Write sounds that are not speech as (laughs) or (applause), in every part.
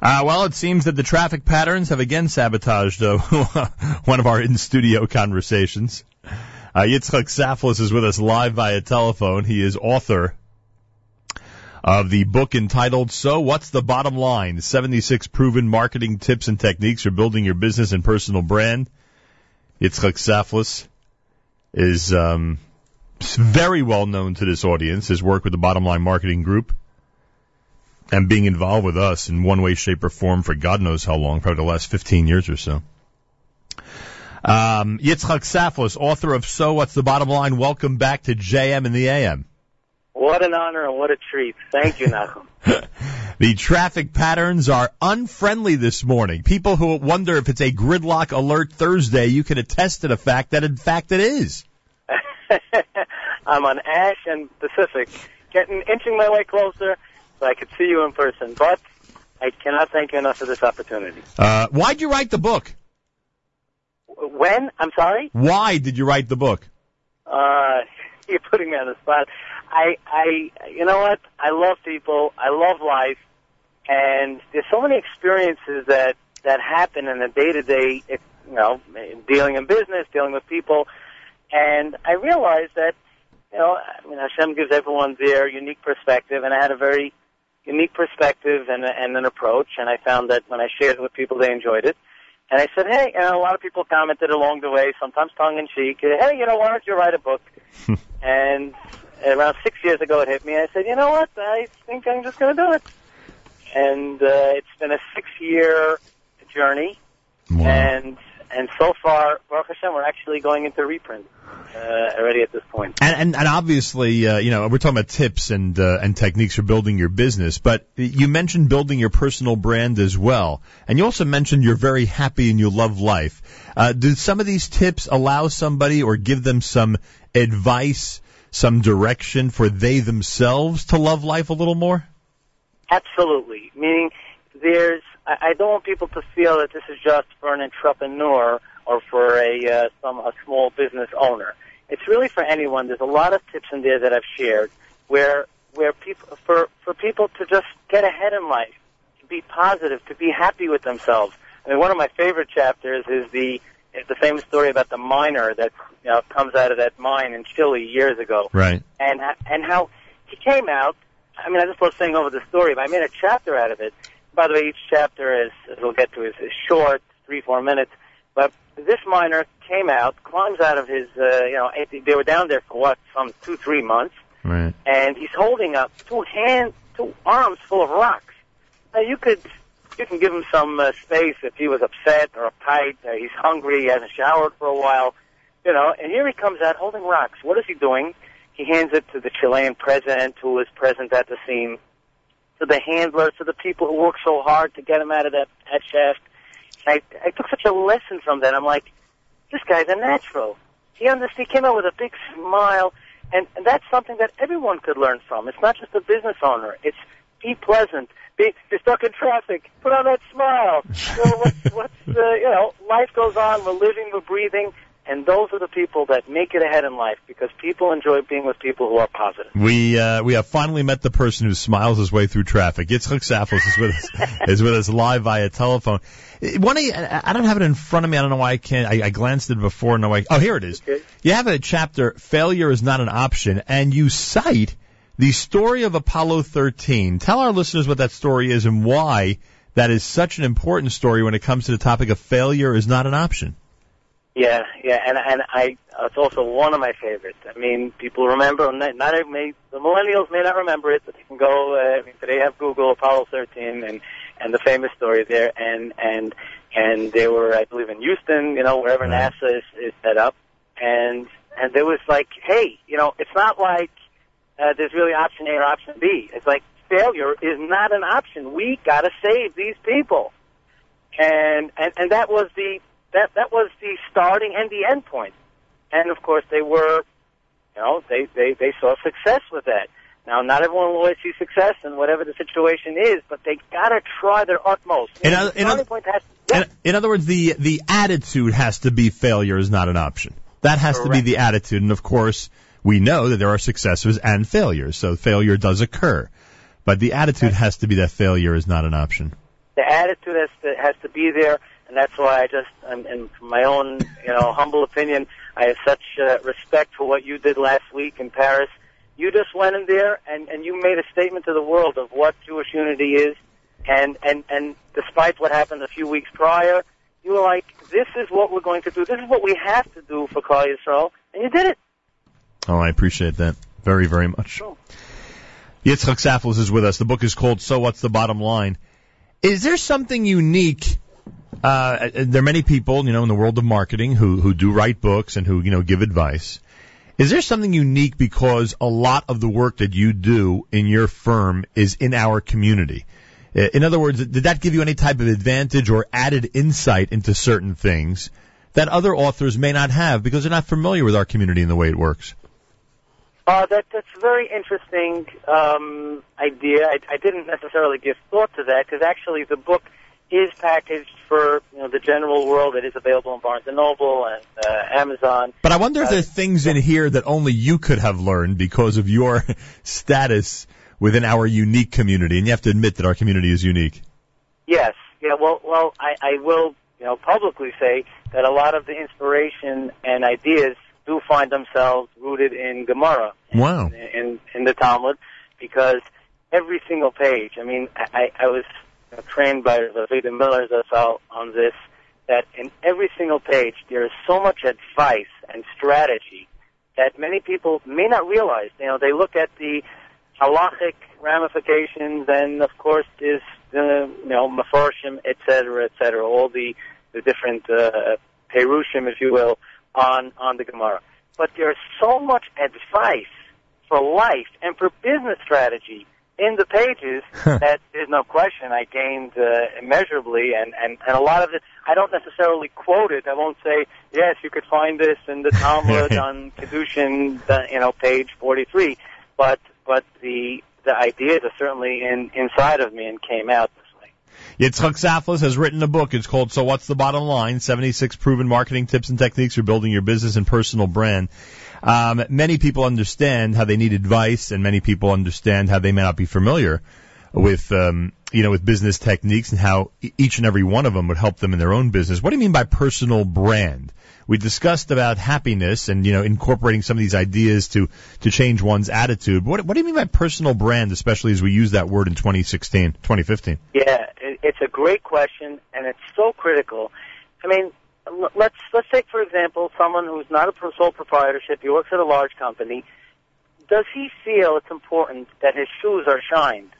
Uh, well, it seems that the traffic patterns have again sabotaged uh, (laughs) one of our in-studio conversations. Uh, Yitzchak Saftlas is with us live via telephone. He is author of the book entitled So What's the Bottom Line? 76 Proven Marketing Tips and Techniques for Building Your Business and Personal Brand. Yitzchak Saftlas is um, very well known to this audience. His work with the Bottom Line Marketing Group and being involved with us in one way, shape, or form for God knows how long, probably the last 15 years or so. Um, Yitzchak Saftlas, author of So What's the Bottom Line? Welcome back to JM in the AM. What an honor and what a treat. Thank you, Nachum. (laughs) the traffic patterns are unfriendly this morning. People who wonder if it's a gridlock alert Thursday, you can attest to the fact that in fact it is. (laughs) I'm on Ash and Pacific, getting inching my way closer so I could see you in person. But I cannot thank you enough for this opportunity. Uh, why'd you write the book? When? I'm sorry? Why did you write the book? Uh, (laughs) you're putting me on the spot. I, I, you know what? I love people. I love life. And there's so many experiences that, that happen in the day to day, you know, dealing in business, dealing with people. And I realized that, you know, I mean, Hashem gives everyone their unique perspective, and I had a very unique perspective and, and an approach, and I found that when I shared it with people, they enjoyed it. And I said, hey, and a lot of people commented along the way, sometimes tongue in cheek, hey, you know, why don't you write a book? (laughs) and around six years ago, it hit me. I said, you know what? I think I'm just going to do it. And uh, it's been a six-year journey, Wow. and and so far, Baruch Hashem, we're actually going into reprint uh, already at this point. And, and, and obviously, uh, you know, we're talking about tips and uh, and techniques for building your business, but you mentioned building your personal brand as well, and you also mentioned you're very happy and you love life. Uh, do some of these tips allow somebody or give them some advice, some direction for they themselves to love life a little more? Absolutely. Meaning, there's. I I don't want people to feel that this is just for an entrepreneur or for a uh, some a small business owner. It's really for anyone. There's a lot of tips in there that I've shared where where people for for people to just get ahead in life, to be positive, to be happy with themselves. I mean, one of my favorite chapters is the is the famous story about the miner that you know comes out of that mine in Chile years ago Right. and and how he came out. I mean, I just love saying over the story, but I made a chapter out of it. By the way, each chapter is, as we'll get to, is, is short, three, four minutes. But this miner came out, climbs out of his, uh, you know, they were down there for what, some two, three months, Right. and he's holding up two hands, two arms full of rocks. Now you could, you can give him some uh, space if he was upset or uptight, or he's hungry, he hasn't showered for a while, you know. And here he comes out holding rocks. What is he doing? He hands it to the Chilean president who was present at the scene, to the handlers, to the people who worked so hard to get him out of that, that shaft. I, I took such a lesson from that. I'm like, this guy's a natural. He understood, he came out with a big smile, and, and that's something that everyone could learn from. It's not just a business owner. It's be pleasant. Be, you're stuck in traffic. Put on that smile. (laughs) Know, what's, what's, uh, you know, life goes on. We're living, we're breathing. And those are the people that make it ahead in life because people enjoy being with people who are positive. We uh, we have finally met the person who smiles his way through traffic. Yitzchak Saftlas is with us (laughs) is with us live via telephone. One, I I don't have it in front of me. I don't know why I can't. I, I glanced at it before. No, I, oh, here it is. Okay. You have a chapter. Failure is not an option, and you cite the story of Apollo 13. Tell our listeners what that story is and why that is such an important story when it comes to the topic of failure is not an option. Yeah, yeah, and and I it's also one of my favorites. I mean, people remember not, not may, the millennials may not remember it, but they can go. Uh, I mean, today have Google Apollo 13 and and the famous story there, and and and they were, I believe, in Houston, you know, wherever Right. NASA is, is set up, and and there was like, hey, you know, it's not like uh, there's really option A or option B. It's like failure is not an option. We got to save these people, and and and that was the that that was the starting and the end point. And of course, they were, you know, they they they saw success with that. Now, not everyone will always see success in whatever the situation is, but they got to try their utmost. In other- the in other- has, yeah, In, in other words, the the attitude has to be failure is not an option. That has to be the attitude, and of course, we know that there are successes and failures, so failure does occur. But the attitude has to be that failure is not an option. the attitude has to has to be there, and that's why I just, in my own, you know, humble opinion, I have such uh, respect for what you did last week in Paris. You just went in there and and you made a statement to the world of what Jewish unity is, and and and despite what happened a few weeks prior, you were like, this is what we're going to do. This is what we have to do for Klal Yisrael, and you did it. Oh, I appreciate that very, very much. Sure. Yitzchak Saftlas is with us. The book is called So What's the Bottom Line? Is there something unique? Uh, there are many people, you know, in the world of marketing who, who do write books and who, you know, give advice. Is there something unique because a lot of the work that you do in your firm is in our community? In other words, did that give you any type of advantage or added insight into certain things that other authors may not have because they're not familiar with our community and the way it works? Uh, that that's a very interesting um, idea. I, I didn't necessarily give thought to that because actually the book is packaged for you know the general world. It is available on Barnes and Noble and uh, Amazon. But I wonder if Uh, there are things in here that only you could have learned because of your (laughs) status within our unique community, and you have to admit that our community is unique. Yes. Yeah. Well, well, I, I will, you know, publicly say that a lot of the inspiration and ideas do find themselves rooted in Gemara, Wow. in, in, in the Talmud, because every single page. I mean, I, I was trained by Rav Avigdor Miller zatzal on this. That in every single page there is so much advice and strategy that many people may not realize. You know, they look at the halachic ramifications, and of course, is the you know mefarshim, et cetera, et cetera, all the the different uh, perushim, if you will, on on the Gemara. But there's so much advice for life and for business strategy in the pages (laughs) that there's no question I gained uh, immeasurably, and, and and a lot of it I don't necessarily quote it. I won't say yes, you could find this in the (laughs) Talmud on Kiddushin, you know, page 43, but but the the ideas are certainly in inside of me and came out Yitzchak Saftlas has written a book. It's called So What's the Bottom Line? 76 Proven Marketing Tips and Techniques for Building Your Business and Personal Brand. Um, many people understand how they need advice, and many people understand how they may not be familiar with, um, you know, with business techniques and how each and every one of them would help them in their own business. What do you mean by personal brand? We discussed about happiness and, you know, incorporating some of these ideas to, to change one's attitude. What, what do you mean by personal brand, especially as we use that word in 2016, 2015? Yeah, it's a great question, and it's so critical. I mean, let's let's take for example someone who's not a sole proprietorship. He works at a large company. Does he feel it's important that his shoes are shined,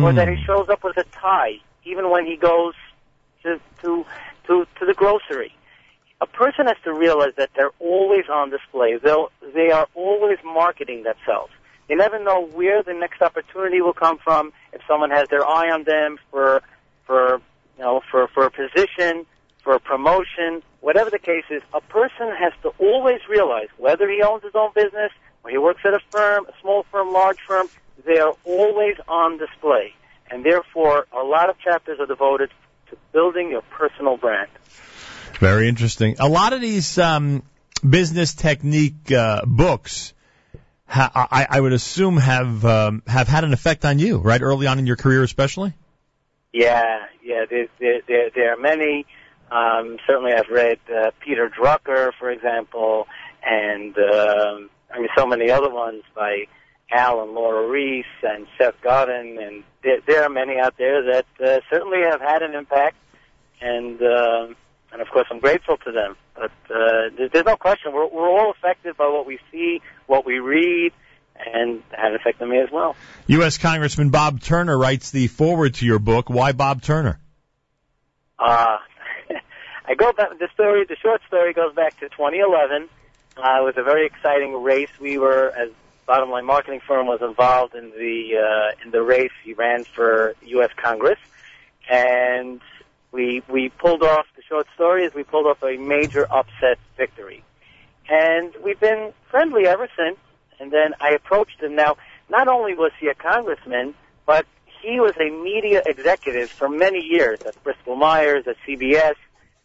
or that he hmm. shows up with a tie, even when he goes to to to, to the grocery? A person has to realize that they're always on display. They'll they are always marketing themselves. They never know where the next opportunity will come from. If someone has their eye on them for for you know for for a position, for a promotion, whatever the case is, a person has to always realize whether he owns his own business or he works at a firm, a small firm, large firm, they are always on display. And therefore, a lot of chapters are devoted to building your personal brand. Very interesting. A lot of these um, business technique uh, books, ha- I, I would assume, have um, have had an effect on you, right? Early on in your career, especially. Yeah, yeah, there, there, there, there are many. Um, certainly, I've read uh, Peter Drucker, for example, and um, I mean so many other ones by Al and Laura Ries and Seth Godin, and there, there are many out there that uh, certainly have had an impact, and uh, and of course I'm grateful to them. But uh, there- there's no question we're, we're all affected by what we see, what we read, and had affected me as well. U.S. Congressman Bob Turner writes the foreword to your book. Why Bob Turner? Uh, (laughs) I go back. The story, the short story, goes back to 2011. Uh, it was a very exciting race. We were, as Bottom Line Marketing Firm, was involved in the uh, in the race. He ran for U.S. Congress, and we we pulled off. The short story is we pulled off a major upset victory, and we've been friendly ever since. And then I approached him. Now, not only was he a congressman, but he was a media executive for many years at Bristol Myers, at CBS,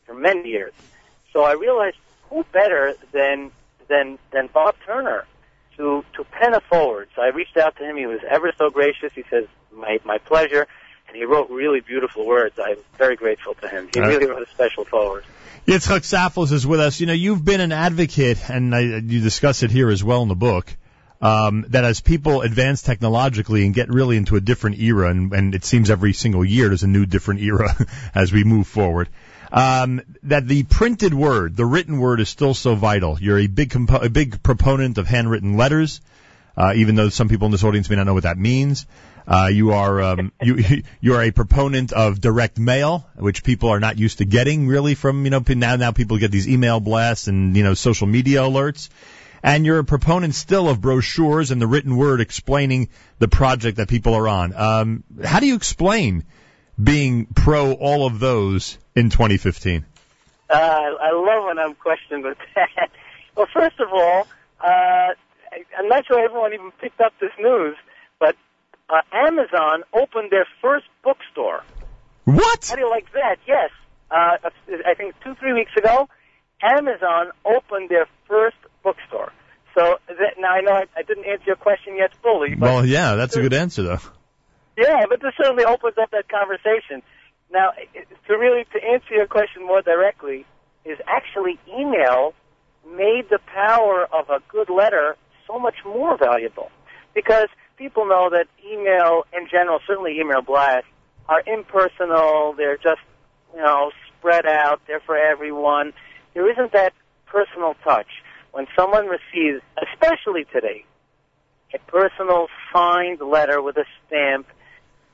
for many years. So I realized who better than than than Bob Turner to to pen a forward. So I reached out to him. He was ever so gracious. He says, "My my pleasure." and he wrote really beautiful words. I'm very grateful to him. He All right. really wrote a special forward. Yitzchak Saflis is with us. You know, you've been an advocate, and I, you discuss it here as well in the book, um, that as people advance technologically and get really into a different era, and, and it seems every single year there's a new different era (laughs) as we move forward, um, that the printed word, the written word, is still so vital. You're a big compo- a big proponent of handwritten letters, uh, even though some people in this audience may not know what that means. Uh, you are um, (laughs) you (laughs) you are a proponent of direct mail, which people are not used to getting really from you know now now people get these email blasts and you know social media alerts, and you're a proponent still of brochures and the written word explaining the project that people are on. Um, how do you explain being pro all of those in 2015? Uh, I love when I'm questioned with that. (laughs) well, first of all, uh, I'm not sure everyone even picked up this news, but uh, Amazon opened their first bookstore. What? How do you like that? Yes. Uh, I think two, three weeks ago, Amazon opened their first bookstore. So that, now I know I, I didn't answer your question yet fully, but Well, yeah, that's a good answer though. Yeah, but this certainly opens up that conversation. Now, to really to answer your question more directly, is actually email made the power of a good letter so much more valuable because people know that email in general, certainly email blasts, are impersonal. They're just you know spread out. They're for everyone. There isn't that personal touch when someone receives, especially today, a personal signed letter with a stamp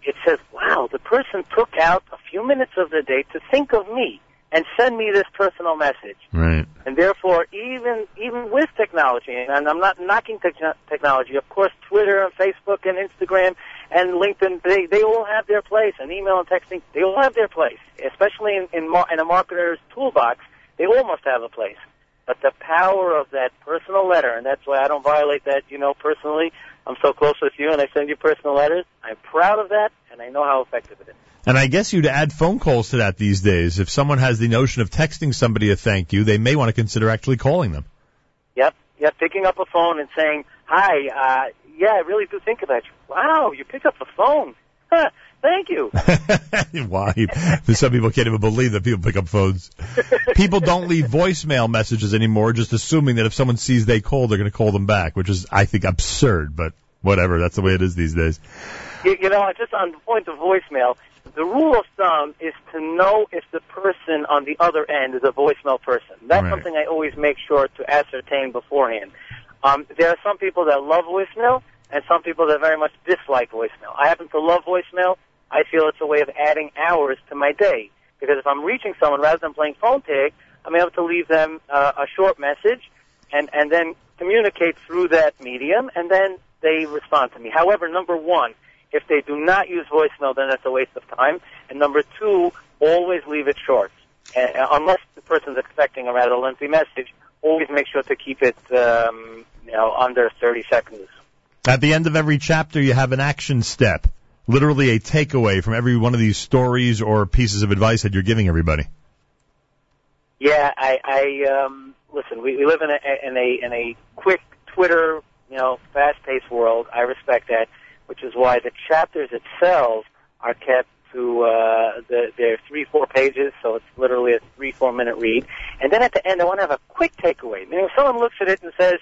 it says, wow, the person took out a few minutes of the day to think of me and send me this personal message. Right. And therefore, even even with technology, and I'm not knocking te- technology, of course, Twitter and Facebook and Instagram and LinkedIn, they they all have their place, and email and texting, they all have their place, especially in in, mar- in a marketer's toolbox. They all must have a place. But the power of that personal letter, and that's why I don't violate that, you know, personally. I'm so close with you, and I send you personal letters. I'm proud of that, and I know how effective it is. And I guess you'd add phone calls to that these days. If someone has the notion of texting somebody a thank you, they may want to consider actually calling them. Yep, yep. Picking up a phone and saying, "Hi, uh, yeah, I really do think about you." Wow, you picked up the phone. (laughs) Thank you. (laughs) Why? Some people can't even believe that people pick up phones. People don't leave voicemail messages anymore, just assuming that if someone sees they called, they're going to call them back, which is, I think, absurd. But whatever, that's the way it is these days. You, you know, just on the point of voicemail, the rule of thumb is to know if the person on the other end is a voicemail person. That's Right. something I always make sure to ascertain beforehand. Um, there are some people that love voicemail and some people that very much dislike voicemail. I happen to love voicemail. I feel it's a way of adding hours to my day because if I'm reaching someone rather than playing phone tag, I'm able to leave them uh, a short message and and then communicate through that medium, and then they respond to me. However, number one, if they do not use voicemail, then that's a waste of time. And number two, always leave it short. Uh, unless the person's expecting a rather lengthy message, always make sure to keep it, um, you know, under 30 seconds. At the end of every chapter, you have an action step, literally a takeaway from every one of these stories or pieces of advice that you're giving everybody. Yeah, I, I um, listen. We, we live in a in a in a quick Twitter, you know, fast-paced world. I respect that, which is why the chapters itself are kept to uh, the they're three four pages, so it's literally a three four minute read. And then at the end, I want to have a quick takeaway. Meaning, if someone looks at it and says,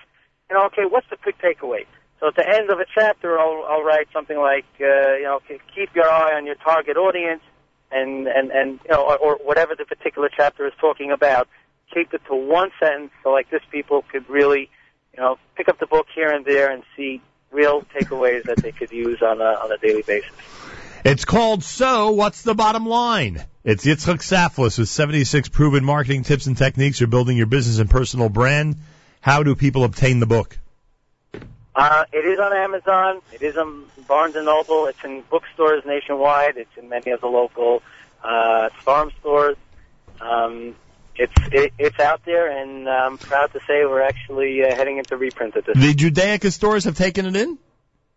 you know, okay, what's the quick takeaway? So at the end of a chapter, I'll, I'll write something like, uh, you know, keep your eye on your target audience, and and and you know, or, or whatever the particular chapter is talking about. Keep it to one sentence, so like this, people could really, you know, pick up the book here and there and see real takeaways that they could use on a on a daily basis. It's called So What's the Bottom Line? It's Yitzchak Saflis with 76 proven marketing tips and techniques for building your business and personal brand. How do people obtain the book? Uh, it is on Amazon. It is on Barnes and Noble. It's in bookstores nationwide. It's in many of the local uh, farm stores. Um, it's it, it's out there, and I'm proud to say we're actually uh, heading into reprint at this. The Judaica stores have taken it in?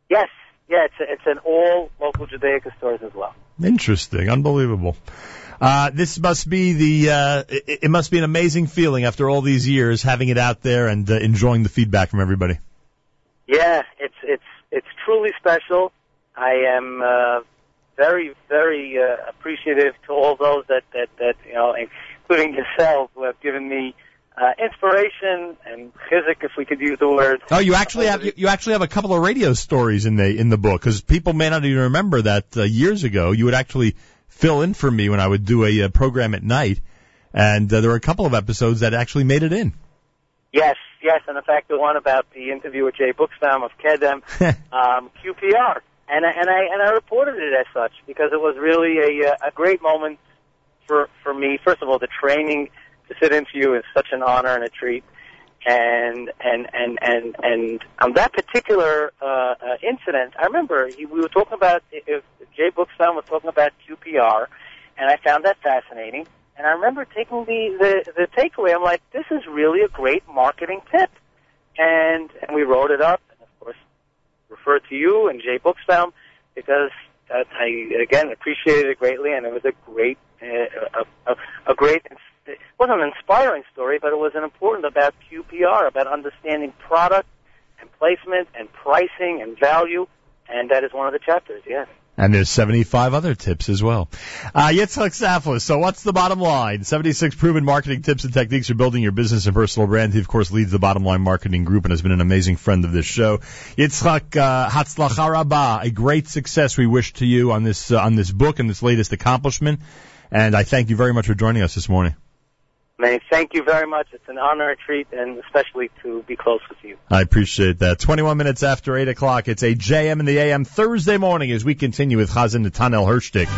Yes, yeah, it's it's in all local Judaica stores as well. Interesting, unbelievable. Uh, this must be the, uh, it, it must be an amazing feeling after all these years having it out there and uh, enjoying the feedback from everybody. Yeah, it's it's it's truly special. I am uh, very, very uh, appreciative to all those that, that, that, you know, including yourself, who have given me uh, inspiration and chizuk, if we could use the word. Oh, you actually have you, you actually have a couple of radio stories in the in the book because people may not even remember that uh, years ago you would actually fill in for me when I would do a, uh program at night, and uh, there were a couple of episodes that actually made it in. Yes, yes, and in fact, the one about the interview with Jay Buchsbaum of Kedem, (laughs) um, QPR, and I, and I and I reported it as such because it was really a uh, a great moment for for me. First of all, the training to sit in for you is such an honor and a treat. And and and and and on that particular uh, uh, incident, I remember he, we were talking about if Jay Buchsbaum was talking about QPR, and I found that fascinating. And I remember taking the the, the takeaway. I'm like, this is really a great marketing tip. And and we wrote it up, and of course, referred to you and Jay Buchsbaum because that I again appreciated it greatly, and it was a great uh, a, a, a great it wasn't an inspiring story, but it was an important about QPR, about understanding product and placement and pricing and value, and that is one of the chapters, yes. And there's 75 other tips as well. Uh, Yitzhak Saftlas. So what's the bottom line? 76 proven marketing tips and techniques for building your business and personal brand. He, of course, leads the Bottom Line Marketing Group and has been an amazing friend of this show. Yitzhak uh, Hatzlacha a great success we wish to you on this, uh, on this book and this latest accomplishment. And I thank you very much for joining us this morning. May thank you very much. It's an honor and treat, and especially to be close with you. I appreciate that. 21 minutes after 8 o'clock, it's a JM in the AM Thursday morning as we continue with Chazan Netanel Hershtik.